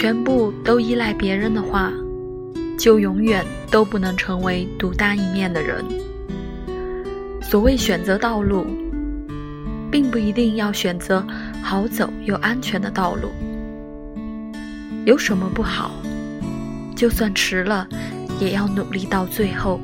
全部都依赖别人的话就永远都不能成为独当一面的人。所谓选择道路并不一定要选择好走又安全的道路。有什么不好就算迟了也要努力到最后。